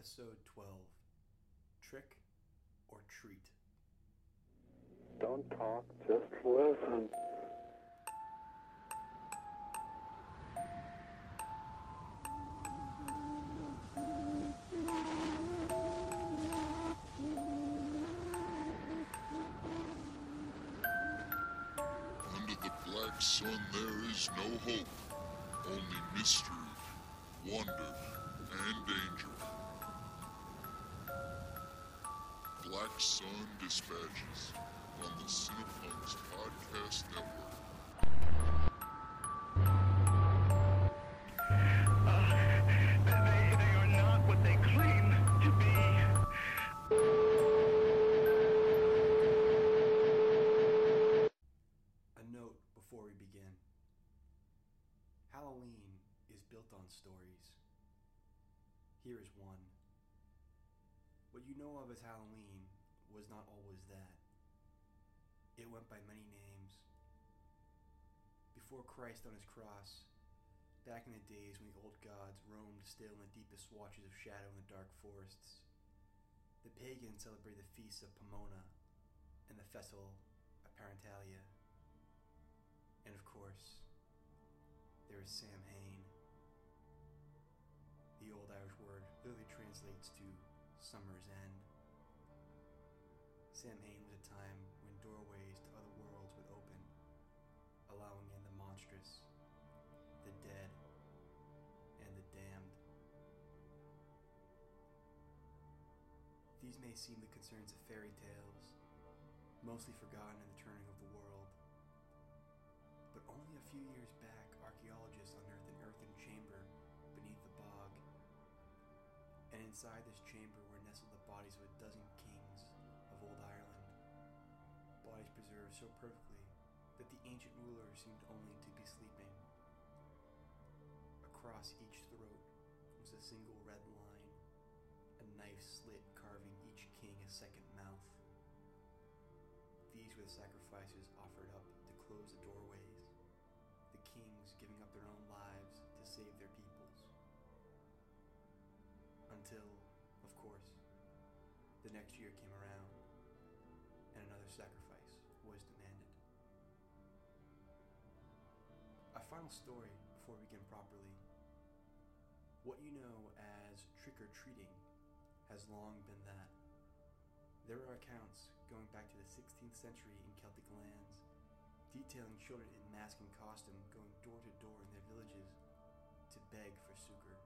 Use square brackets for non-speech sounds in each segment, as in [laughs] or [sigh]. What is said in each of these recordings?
Episode 12 Trick or Treat. Don't talk, just listen. Under the black sun there is no hope, only mystery, wonder, and danger. Black Sun Dispatches on the Cinepunks Podcast Network. They, they are not what they claim to be. A note before we begin Halloween is built on stories. Here is one. What you know of as Halloween was not always that. It went by many names. Before Christ on his cross, back in the days when the old gods roamed still in the deepest swatches of shadow in the dark forests, the pagans celebrated the feasts of Pomona and the festival of Parentalia. And of course, there is Samhain. The old Irish word literally translates to summer's end. Samhain was a time when doorways to other worlds would open, allowing in the monstrous, the dead, and the damned. These may seem the concerns of fairy tales, mostly forgotten in the turning of the world. But only a few years back, archaeologists unearthed an earthen chamber beneath the bog. And inside this chamber were nestled the bodies of a dozen old Ireland. Bodies preserved so perfectly that the ancient rulers seemed only to be sleeping. Across each throat was a single red line, a knife slit carving each king a second mouth. These were the sacrifices offered up to close the doorways, the kings giving up their own lives to save their peoples. Until, of course, the next year came around final story before we begin properly. What you know as trick or treating has long been that. There are accounts going back to the 16th century in Celtic lands, detailing children in mask and costume going door to door in their villages to beg for sucre.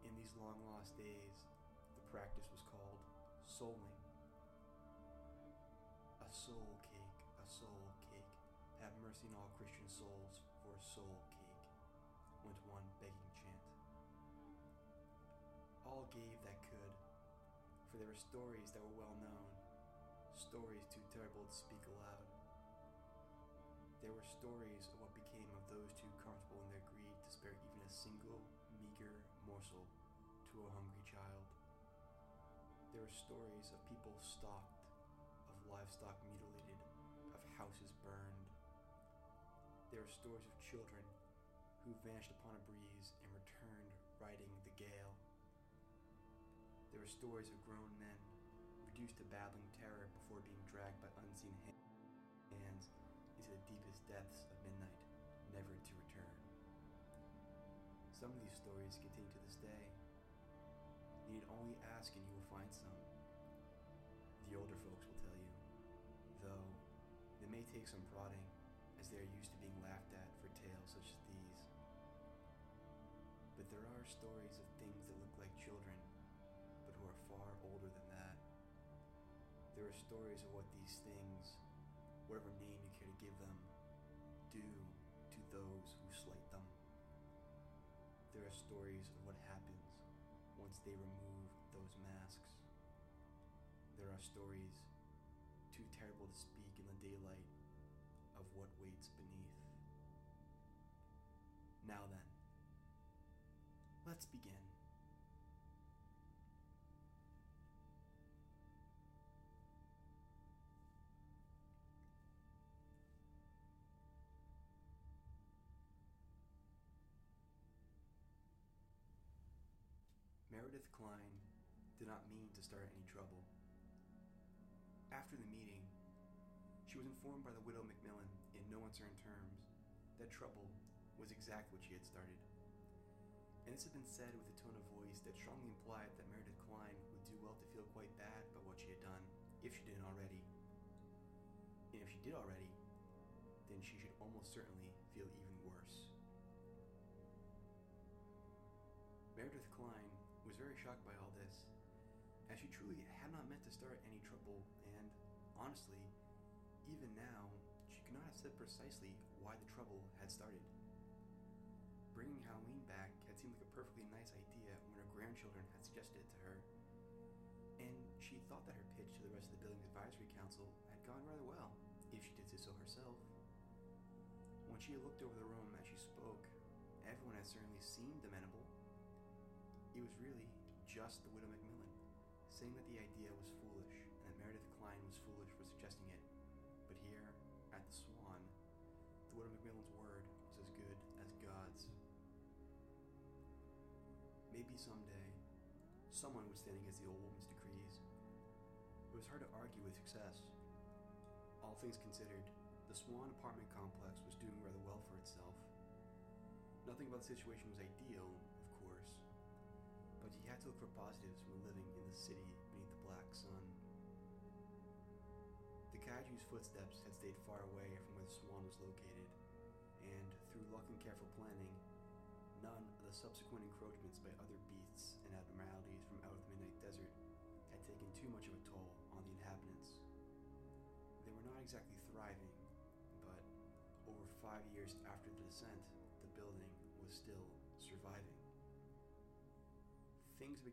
In these long lost days, the practice was called souling. A soul On all Christian souls for a soul cake, went one begging chant. All gave that could, for there were stories that were well known, stories too terrible to speak aloud. There were stories of what became of those too comfortable in their greed to spare even a single meager morsel to a hungry child. There were stories of people stalked, of livestock mutilated, of houses stories of children who vanished upon a breeze and returned riding the gale. There were stories of grown men reduced to babbling terror before being dragged by unseen hands into the deepest depths of midnight, never to return. Some of these stories continue to this day. You need only ask and you will find some. The older folks will tell you, though they may take some prodding stories of things that look like children, but who are far older than that. There are stories of what these things, whatever name you care to give them, do to those who slight them. There are stories of what happens once they remove those masks. There are stories to start any trouble. After the meeting, she was informed by the widow Macmillan in no uncertain terms that trouble was exactly what she had started. And this had been said with a tone of voice that strongly implied that Meredith Klein would do well to feel quite bad about what she had done, if she didn't already. And if she did already, then she should almost certainly feel even worse. Meredith Klein was very shocked by she truly had not meant to start any trouble, and honestly, even now, she could not have said precisely why the trouble had started. Bringing Halloween back had seemed like a perfectly nice idea when her grandchildren had suggested it to her, and she thought that her pitch to the rest of the building advisory council had gone rather well, if she did say so herself. When she looked over the room as she spoke, everyone had certainly seemed amenable. It was really just the widow Macmillan, saying that the idea was foolish and that Meredith Klein was foolish for suggesting it. But here, at the Swan, the widow Macmillan's word was as good as God's. Maybe someday, someone would stand against the old woman's decrees. It was hard to argue with success. All things considered, the Swan apartment complex was doing rather well for itself. Nothing about the situation was ideal, but had to look for positives when living in the city beneath the black sun. The Kaiju's footsteps had stayed far away from where the Swan was located, and through luck and careful planning, none of the subsequent encroachments by other beasts and abnormalities from out of the Midnight Desert had taken too much of a toll on the inhabitants. They were not exactly thriving, but over five years after the descent,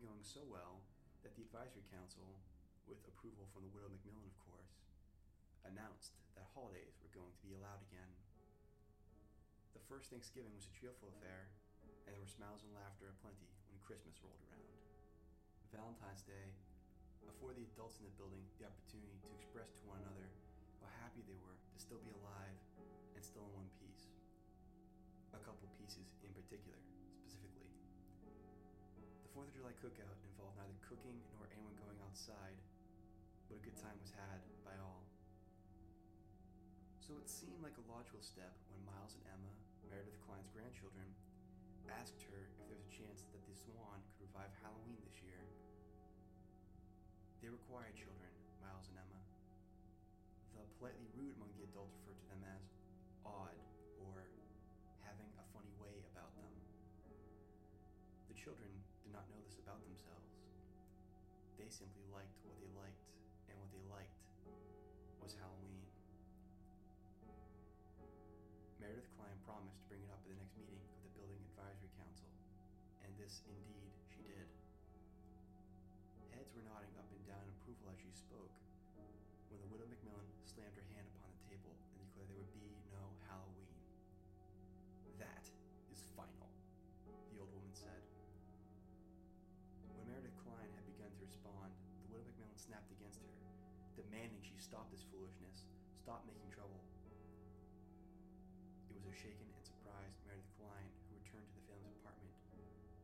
going so well that the advisory council, with approval from the widow Macmillan, of course, announced that holidays were going to be allowed again. The first Thanksgiving was a cheerful affair, and there were smiles and laughter aplenty when Christmas rolled around. Valentine's Day afforded the adults in the building the opportunity to express to one another how happy they were to still be alive and still in one piece. A couple pieces in particular, 4th of July cookout involved neither cooking nor anyone going outside, but a good time was had by all. So it seemed like a logical step when Miles and Emma, Meredith Klein's grandchildren, asked her if there was a chance that the Swan could revive Halloween this year. They were quiet children, simply liked what they liked, and what they liked was Halloween. Meredith Klein promised to bring it up at the next meeting of the Building Advisory Council, and this indeed snapped against her, demanding she stop this foolishness, stop making trouble. It was a shaken and surprised Meredith Klein who returned to the family's apartment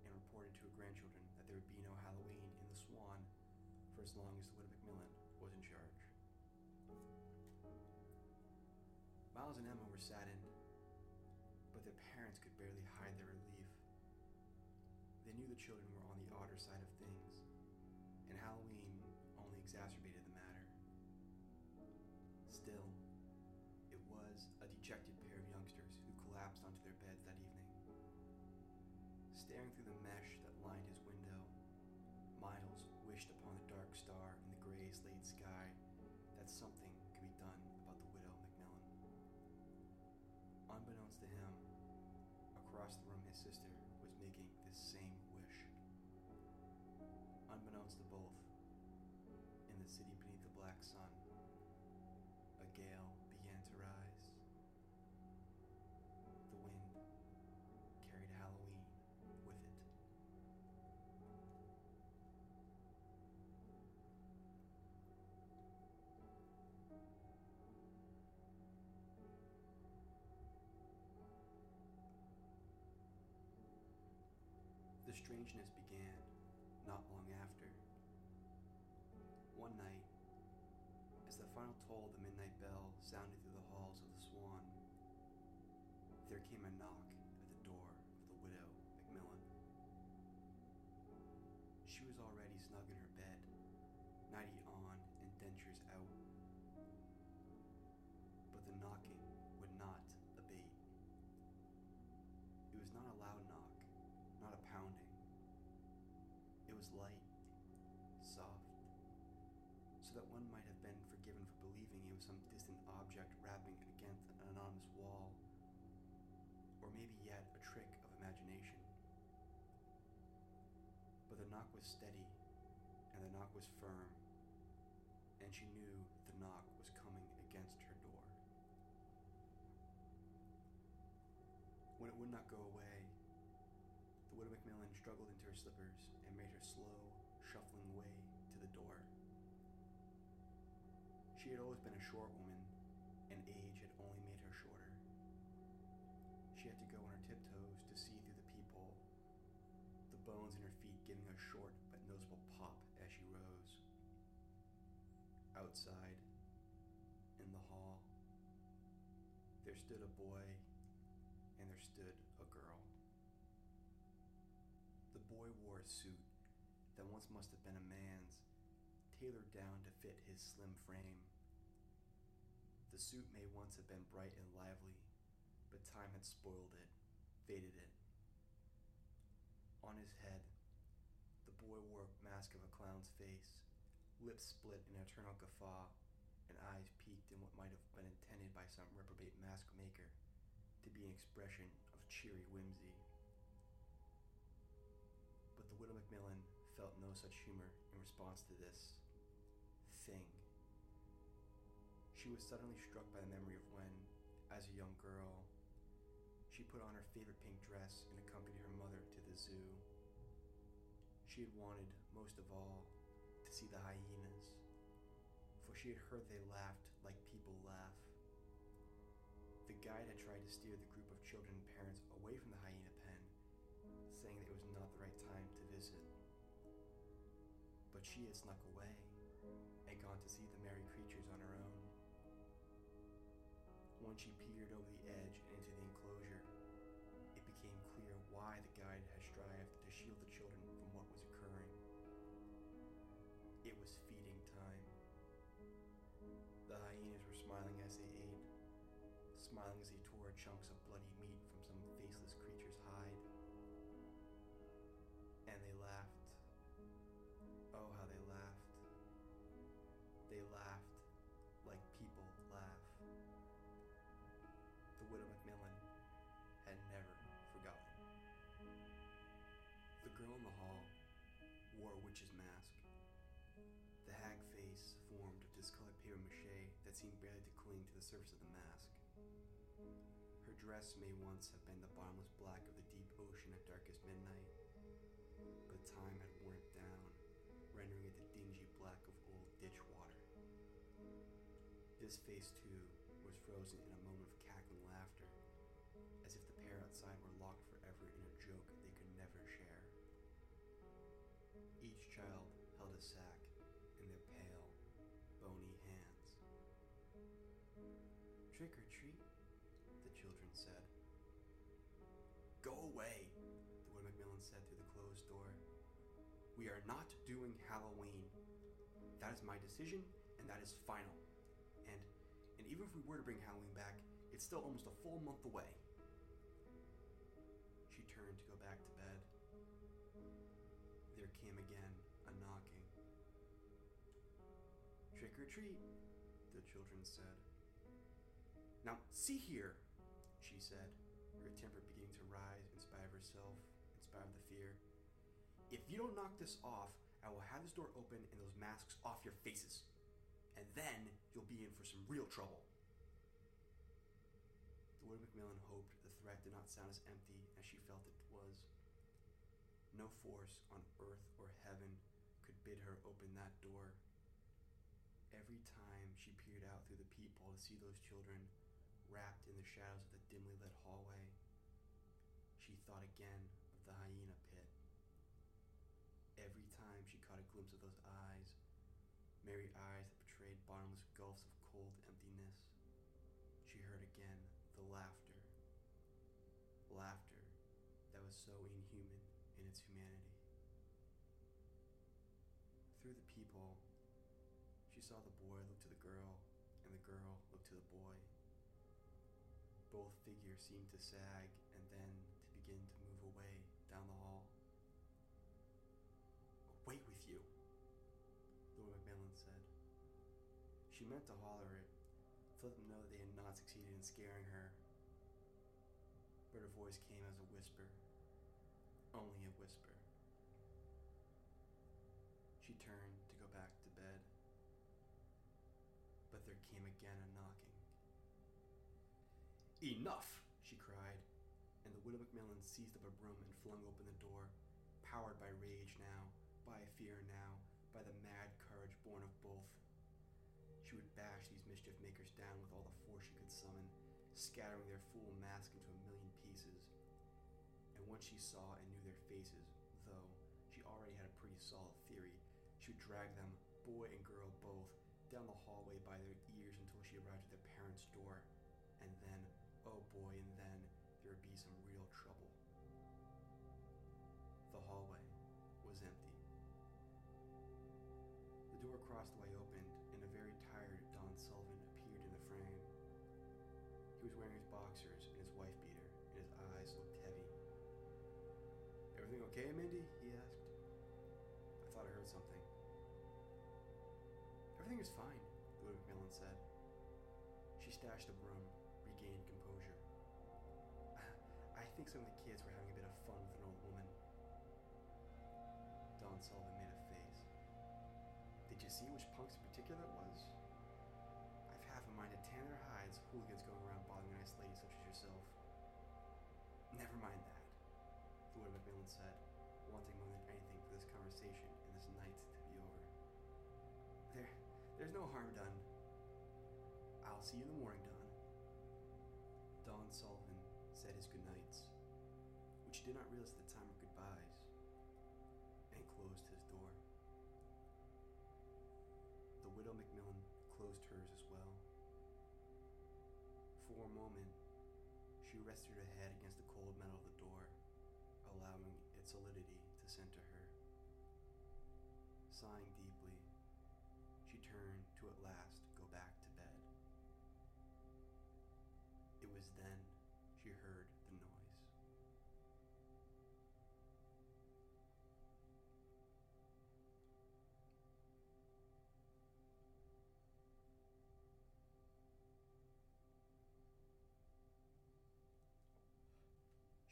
and reported to her grandchildren that there would be no Halloween in the Swan for as long as the widow Macmillan was in charge. Miles and Emma were saddened, but their parents could barely hide their relief. They knew the children city beneath the black sun, a gale began to rise. The wind carried Halloween with it. The strangeness began not long after. Night, so that one might have been forgiven for believing it was some distant object rapping against an anonymous wall, or maybe yet a trick of imagination. But the knock was steady, and the knock was firm, and she knew the knock was coming against her door. When it would not go away, the widow Macmillan struggled into her slippers and made her slow, shuffling way to the door. She had always been a short woman, and age had only made her shorter. She had to go on her tiptoes to see through the peephole, the bones in her feet giving a short but noticeable pop as she rose. Outside, in the hall, there stood a boy and there stood a girl. The boy wore a suit that once must have been a man's, tailored down to fit his slim frame. The suit may once have been bright and lively, but time had spoiled it, faded it. On his head, the boy wore a mask of a clown's face, lips split in an eternal guffaw, and eyes peaked in what might have been intended by some reprobate mask maker to be an expression of cheery whimsy. But the widow Macmillan felt no such humor in response to this She was suddenly struck by the memory of when, as a young girl, she put on her favorite pink dress and accompanied her mother to the zoo. She had wanted, most of all, to see the hyenas, for she had heard they laughed like people laugh. The guide had tried to steer the group of children and parents away from the hyena pen, saying that it was not the right time to visit. But she had snuck away she peered over the edge and into the enclosure, it became clear why the guide had strived to shield the children from what was occurring. It was feeding time. The hyenas were smiling as they ate, smiling as they seemed barely to cling to the surface of the mask. Her dress may once have been the bottomless black of the deep ocean at darkest midnight, but time had worn it down, rendering it the dingy black of old ditch water. This face, too, was frozen in a moment of cackling laughter, as if the pair outside were locked forever in a joke they could never share. Each child held a sack Trick or treat, the children said. Go away, the widow Macmillan said through the closed door. We are not doing Halloween. That is my decision, and that is final. And and even if we were to bring Halloween back, it's still almost a full month away. She turned to go back to bed. There came again a knocking. Trick or treat, the children said. Now, see here, she said, her temper beginning to rise in spite of herself, in spite of the fear. If you don't knock this off, I will have this door open and those masks off your faces. And then you'll be in for some real trouble. The widow Macmillan hoped the threat did not sound as empty as she felt it was. No force on earth or heaven could bid her open that door. Every time she peered out through the peephole to see those children wrapped in the shadows of the dimly lit hallway, she thought again of the hyena pit. Every time she caught a glimpse of those eyes, merry eyes seemed to sag and then to begin to move away down the hall. Away with you, Laura Macmillan said. She meant to holler it, to let them know that they had not succeeded in scaring her. But her voice came as a whisper. Only a whisper. She turned to go back to bed. But there came again a knocking. Enough! she cried, and the widow Macmillan seized up a broom and flung open the door, powered by rage now, by fear now, by the mad courage born of both. She would bash these mischief makers down with all the force she could summon, scattering their fool mask into a million pieces. And once she saw and knew their faces, though she already had a pretty solid theory, she would drag them, boy and girl Is fine, Louis Macmillan said. She stashed the broom, regained composure. [laughs] I think some of the kids were having a bit of fun with an old woman. Don Sullivan made a face. Did you see which punks in particular it was? I've half a mind to tan their hides, hooligans going around bothering nice ladies such as yourself. Never mind that, Lord Macmillan said, I'll see you in the morning, Don. Don Sullivan said his goodnights, which he did not realize at the time were goodbyes, and closed his door. The widow Macmillan closed hers as well. For a moment, she rested her head against the cold metal of the door, allowing its solidity to center her. Sighing was then she heard the noise.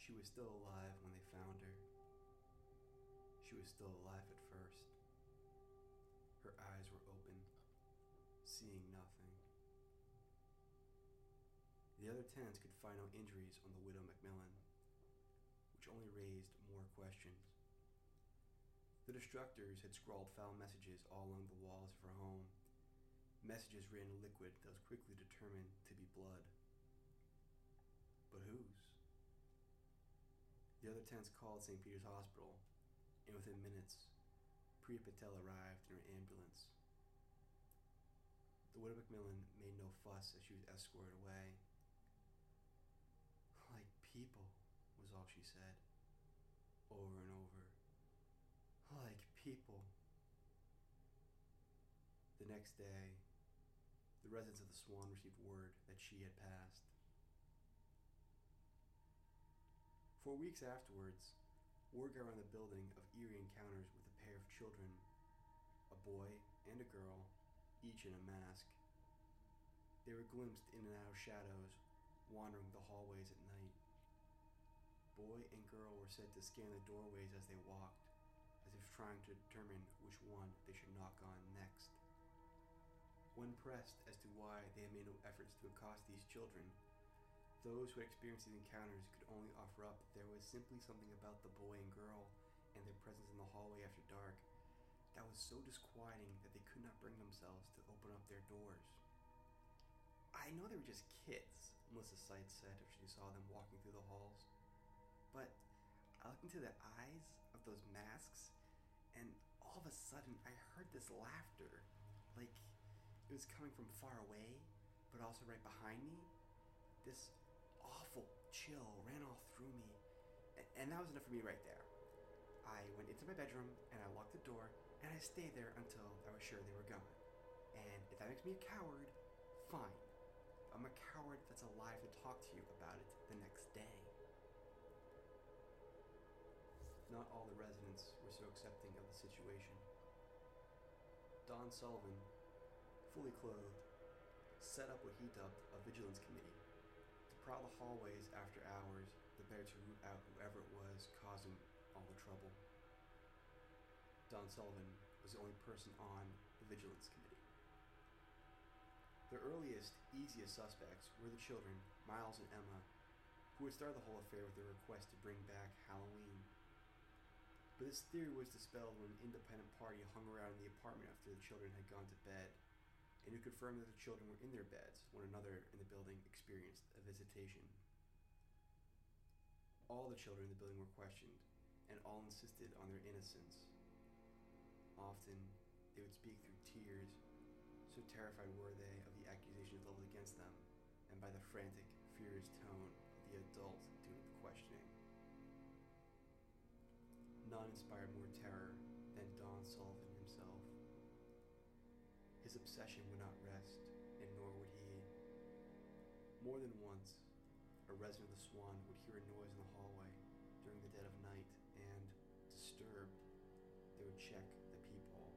She was still alive when they found her. She was still alive at first. Her eyes were open, seeing nothing. The other tenants could find no injuries on the widow Macmillan, which only raised more questions. The destructors had scrawled foul messages all along the walls of her home, messages written in liquid that was quickly determined to be blood. But whose? The other tenants called St. Peter's Hospital, and within minutes, Priya Patel arrived in her ambulance. The widow Macmillan made no fuss as she was escorted away. Like people, was all she said, over and over. Like people. The next day, the residents of the Swan received word that she had passed. For weeks afterwards, word got around the building of eerie encounters with a pair of children, a boy and a girl, each in a mask. They were glimpsed in and out of shadows, wandering the hallways at night. Boy and girl were said to scan the doorways as they walked, as if trying to determine which one they should knock on next. When pressed as to why they had made no efforts to accost these children, those who had experienced these encounters could only offer up that there was simply something about the boy and girl and their presence in the hallway after dark that was so disquieting that they could not bring themselves to open up their doors. I know they were just kids, Melissa Seitz said after she saw them walking through the halls. But I looked into the eyes of those masks, and all of a sudden I heard this laughter. Like it was coming from far away, but also right behind me. This awful chill ran all through me. And that was enough for me right there. I went into my bedroom and I locked the door and I stayed there until I was sure they were gone. And if that makes me a coward, fine. I'm a coward that's alive to talk to you about it Not all the residents were so accepting of the situation. Don Sullivan, fully clothed, set up what he dubbed a vigilance committee to prowl the hallways after hours, the better to root out whoever it was causing all the trouble. Don Sullivan was the only person on the vigilance committee. The earliest, easiest suspects were the children, Miles and Emma, who would start the whole affair with their request to bring back Halloween. But this theory was dispelled when an independent party hung around in the apartment after the children had gone to bed, and who confirmed that the children were in their beds when another in the building experienced a visitation. All the children in the building were questioned, and all insisted on their innocence. Often, they would speak through tears, so terrified were they of the accusations leveled against them, and by the frantic, furious tone of the adult None inspired more terror than Don Sullivan himself. His obsession would not rest, and nor would he. More than once, a resident of the Swan would hear a noise in the hallway during the dead of night, and, disturbed, they would check the peephole.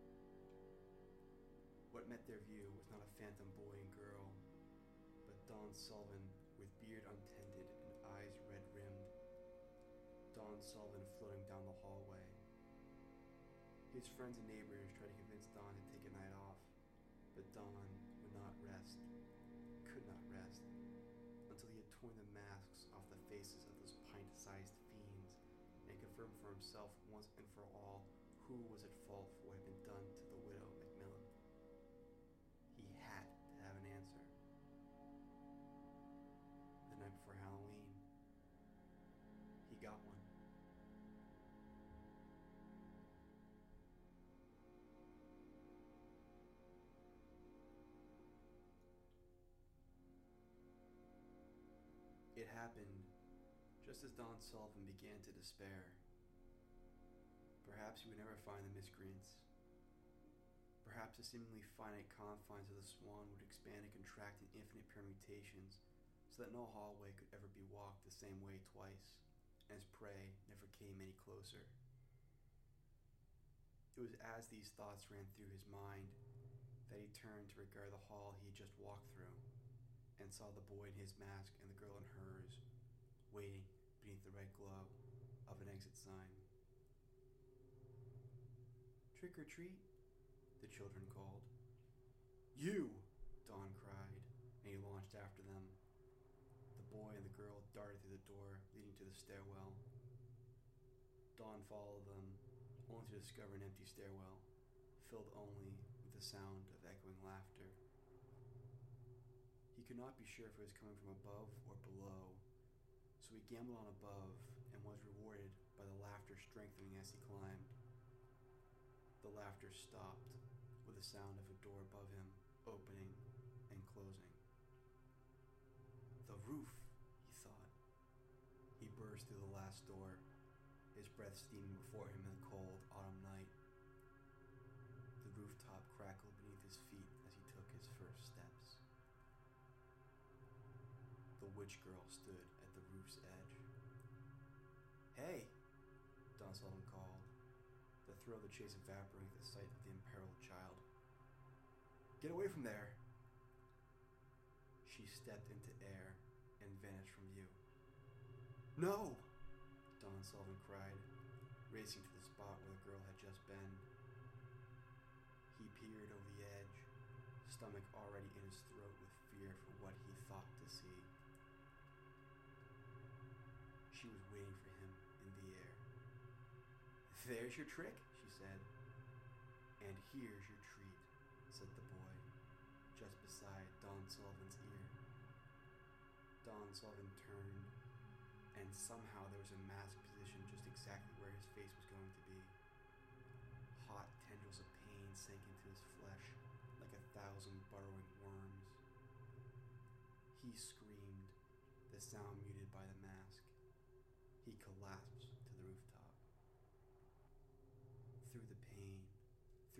What met their view was not a phantom boy and girl, but Don Sullivan His friends and neighbors tried to convince Don to take a night off, but Don would not rest, could not rest, until he had torn the masks off the faces of those pint sized fiends and confirmed for himself once and for all who was at fault It happened just as Don Sullivan began to despair. Perhaps he would never find the miscreants. Perhaps the seemingly finite confines of the swan would expand and contract in infinite permutations so that no hallway could ever be walked the same way twice, and his prey never came any closer. It was as these thoughts ran through his mind that he turned to regard the hall he had just walked through and saw the boy in his mask and the girl in hers, waiting beneath the red glow of an exit sign. Trick or treat, the children called. You! Don cried, and he launched after them. The boy and the girl darted through the door leading to the stairwell. Don followed them, only to discover an empty stairwell, filled only with the sound of echoing laughter. He could not be sure if it was coming from above or below, so he gambled on above strengthening as he climbed. The laughter stopped with the sound of a door above him opening and closing. The roof, he thought. He burst through the last door, his breath steaming before him Sullivan called, the thrill of the chase evaporating at the sight of the imperiled child. Get away from there! She stepped into air and vanished from view. No! Don Sullivan cried, racing to the spot where the girl had just been. He peered over the edge, stomach There's your trick, she said. And here's your treat, said the boy, just beside Don Sullivan's ear. Don Sullivan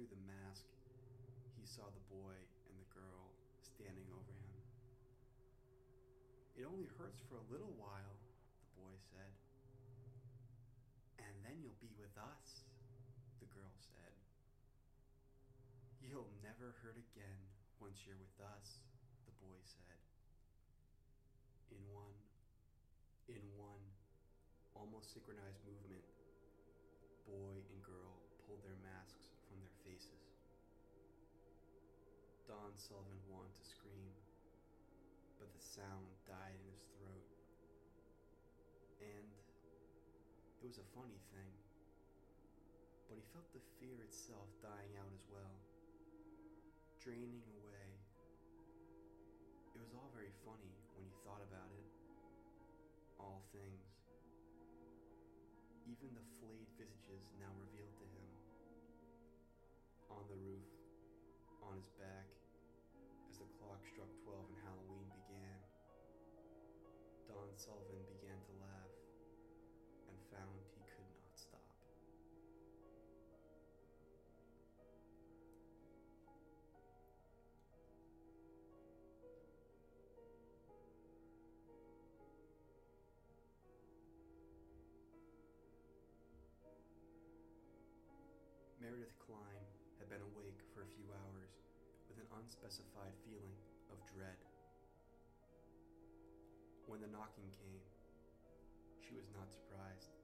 through the mask, he saw the boy and the girl standing over him. It only hurts for a little while, the boy said. And then you'll be with us, the girl said. You'll never hurt again once you're with us, the boy said. In one, in one, almost synchronized movement, Don Sullivan wanted to scream, but the sound died in his throat. And it was a funny thing, but he felt the fear itself dying out as well, draining away. It was all very funny when you thought about it. All things. Even the flayed visages now revealed struck 12 and Halloween began, Don Sullivan began to laugh and found he could not stop. Meredith Klein had been awake for a few hours with an unspecified feeling of dread. When the knocking came, she was not surprised.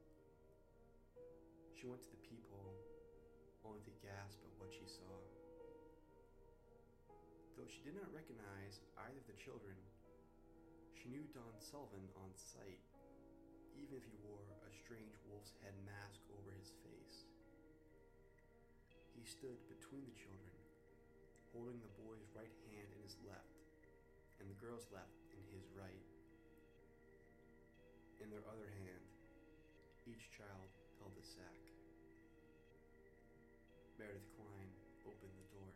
She went to the peephole only to gasp at what she saw. Though she did not recognize either of the children, she knew Don Sullivan on sight, even if he wore a strange wolf's head mask over his face. He stood between the children, holding the boy's right hand in his left, girl's left in his right. In their other hand, each child held a sack. Meredith Klein opened the door.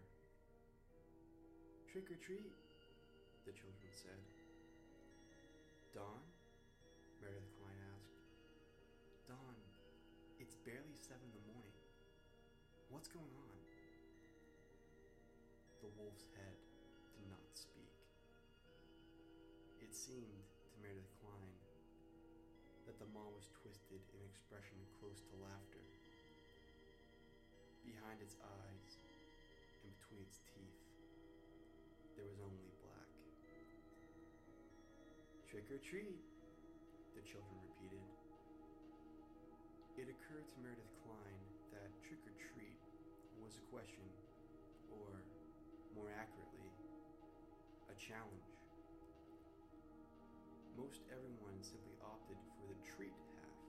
Trick or treat, the children said. Don? Meredith Klein asked. Don, it's barely seven in the morning. What's going on? The wolf's head It seemed to Meredith Klein that the maw was twisted in expression close to laughter. Behind its eyes and between its teeth, there was only black. Trick or treat, the children repeated. It occurred to Meredith Klein that trick or treat was a question, or more accurately, a challenge. Most everyone simply opted for the treat half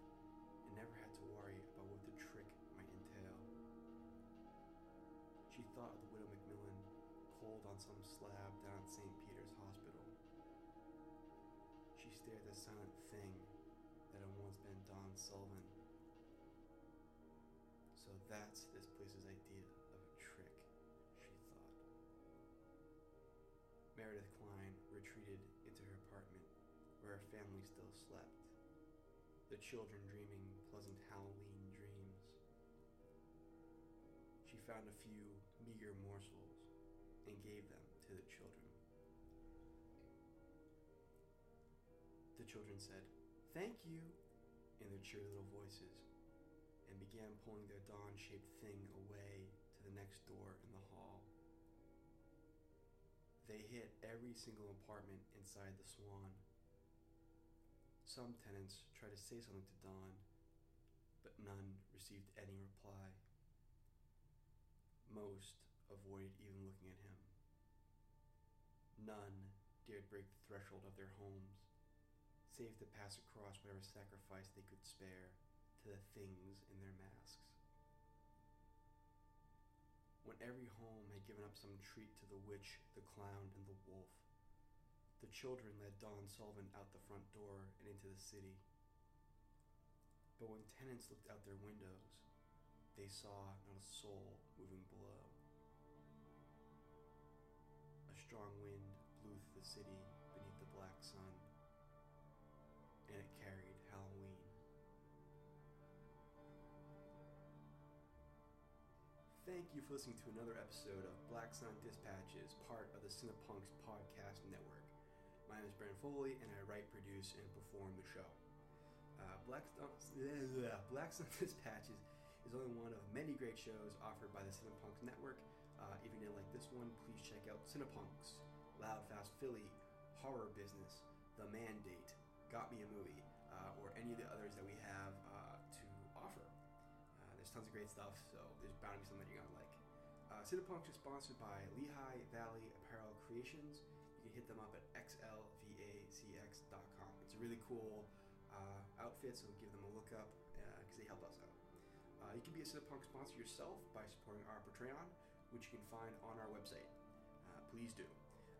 and never had to worry about what the trick might entail. She thought of the widow Macmillan cold on some slab down at St. Peter's Hospital. She stared at the silent thing that had once been Don Sullivan. Children dreaming pleasant Halloween dreams. She found a few meager morsels and gave them to the children. The children said, Thank you, in their cheery little voices, and began pulling their Don shaped thing away to the next door in the hall. They hit every single apartment inside the Swan. Some tenants tried to say something to Don, but none received any reply. Most avoided even looking at him. None dared break the threshold of their homes, save to pass across whatever sacrifice they could spare to the things in their masks. When every home had given up some treat to the witch, the clown, and the wolf, the children led Don Sullivan out the front door and into the city. But when tenants looked out their windows, they saw not a soul moving below. A strong wind blew through the city beneath the black sun, and it carried Halloween. Thank you for listening to another episode of Black Sun Dispatches, part of the Cinepunks Podcast Network. My name is Brandon Foley, and I write, produce, and perform the show. Uh, Black, Sun, Black Sun [laughs] Dispatches is only one of many great shows offered by the Cinepunks Network. Uh, if you didn't like this one, please check out Cinepunks, Loud Fast Philly, Horror Business, The Mandate, Got Me a Movie, uh, or any of the others that we have uh, to offer. Uh, there's tons of great stuff, so there's bound to be something you're gonna like. Uh, Cinepunks is sponsored by Lehigh Valley Apparel Creations. Hit them up at xlvacx.com. It's a really cool uh, outfit, so give them a look up because they help us out. Uh, you can be a Cinepunk sponsor yourself by supporting our Patreon, which you can find on our website. Uh, please do.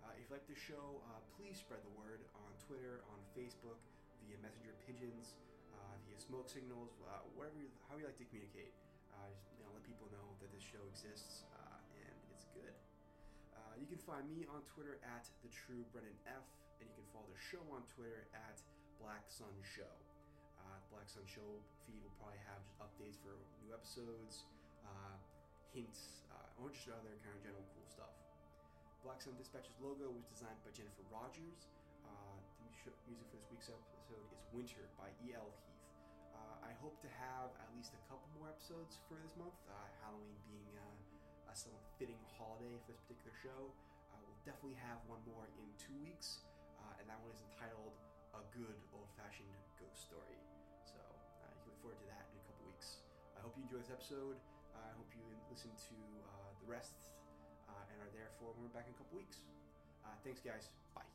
Uh, if you like the show, uh, please spread the word on Twitter, on Facebook, via messenger pigeons, uh, via smoke signals, uh, whatever, you, how you like to communicate. Uh, just you know, let people know that this show exists uh, and it's good. Uh, you can find me on Twitter at the True Brandon F, and you can follow the show on Twitter at Black Sun Show. Uh, Black Sun Show feed will probably have just updates for new episodes, uh, hints, uh, or just other kind of general cool stuff. Black Sun Dispatches logo was designed by Jennifer Rogers. Uh, the music for this week's episode is Winter by E.L. Heath. Uh, I hope to have at least a couple more episodes for this month, Halloween being somewhat fitting holiday for this particular show. Uh, we'll definitely have one more in two weeks, uh, and that one is entitled A Good Old Fashioned Ghost Story. So uh, you can look forward to that in a couple weeks. I hope you enjoy this episode. I hope you listen to uh, the rest uh, and are there for when we're back in a couple weeks. Uh, thanks, guys. Bye.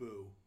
Boo.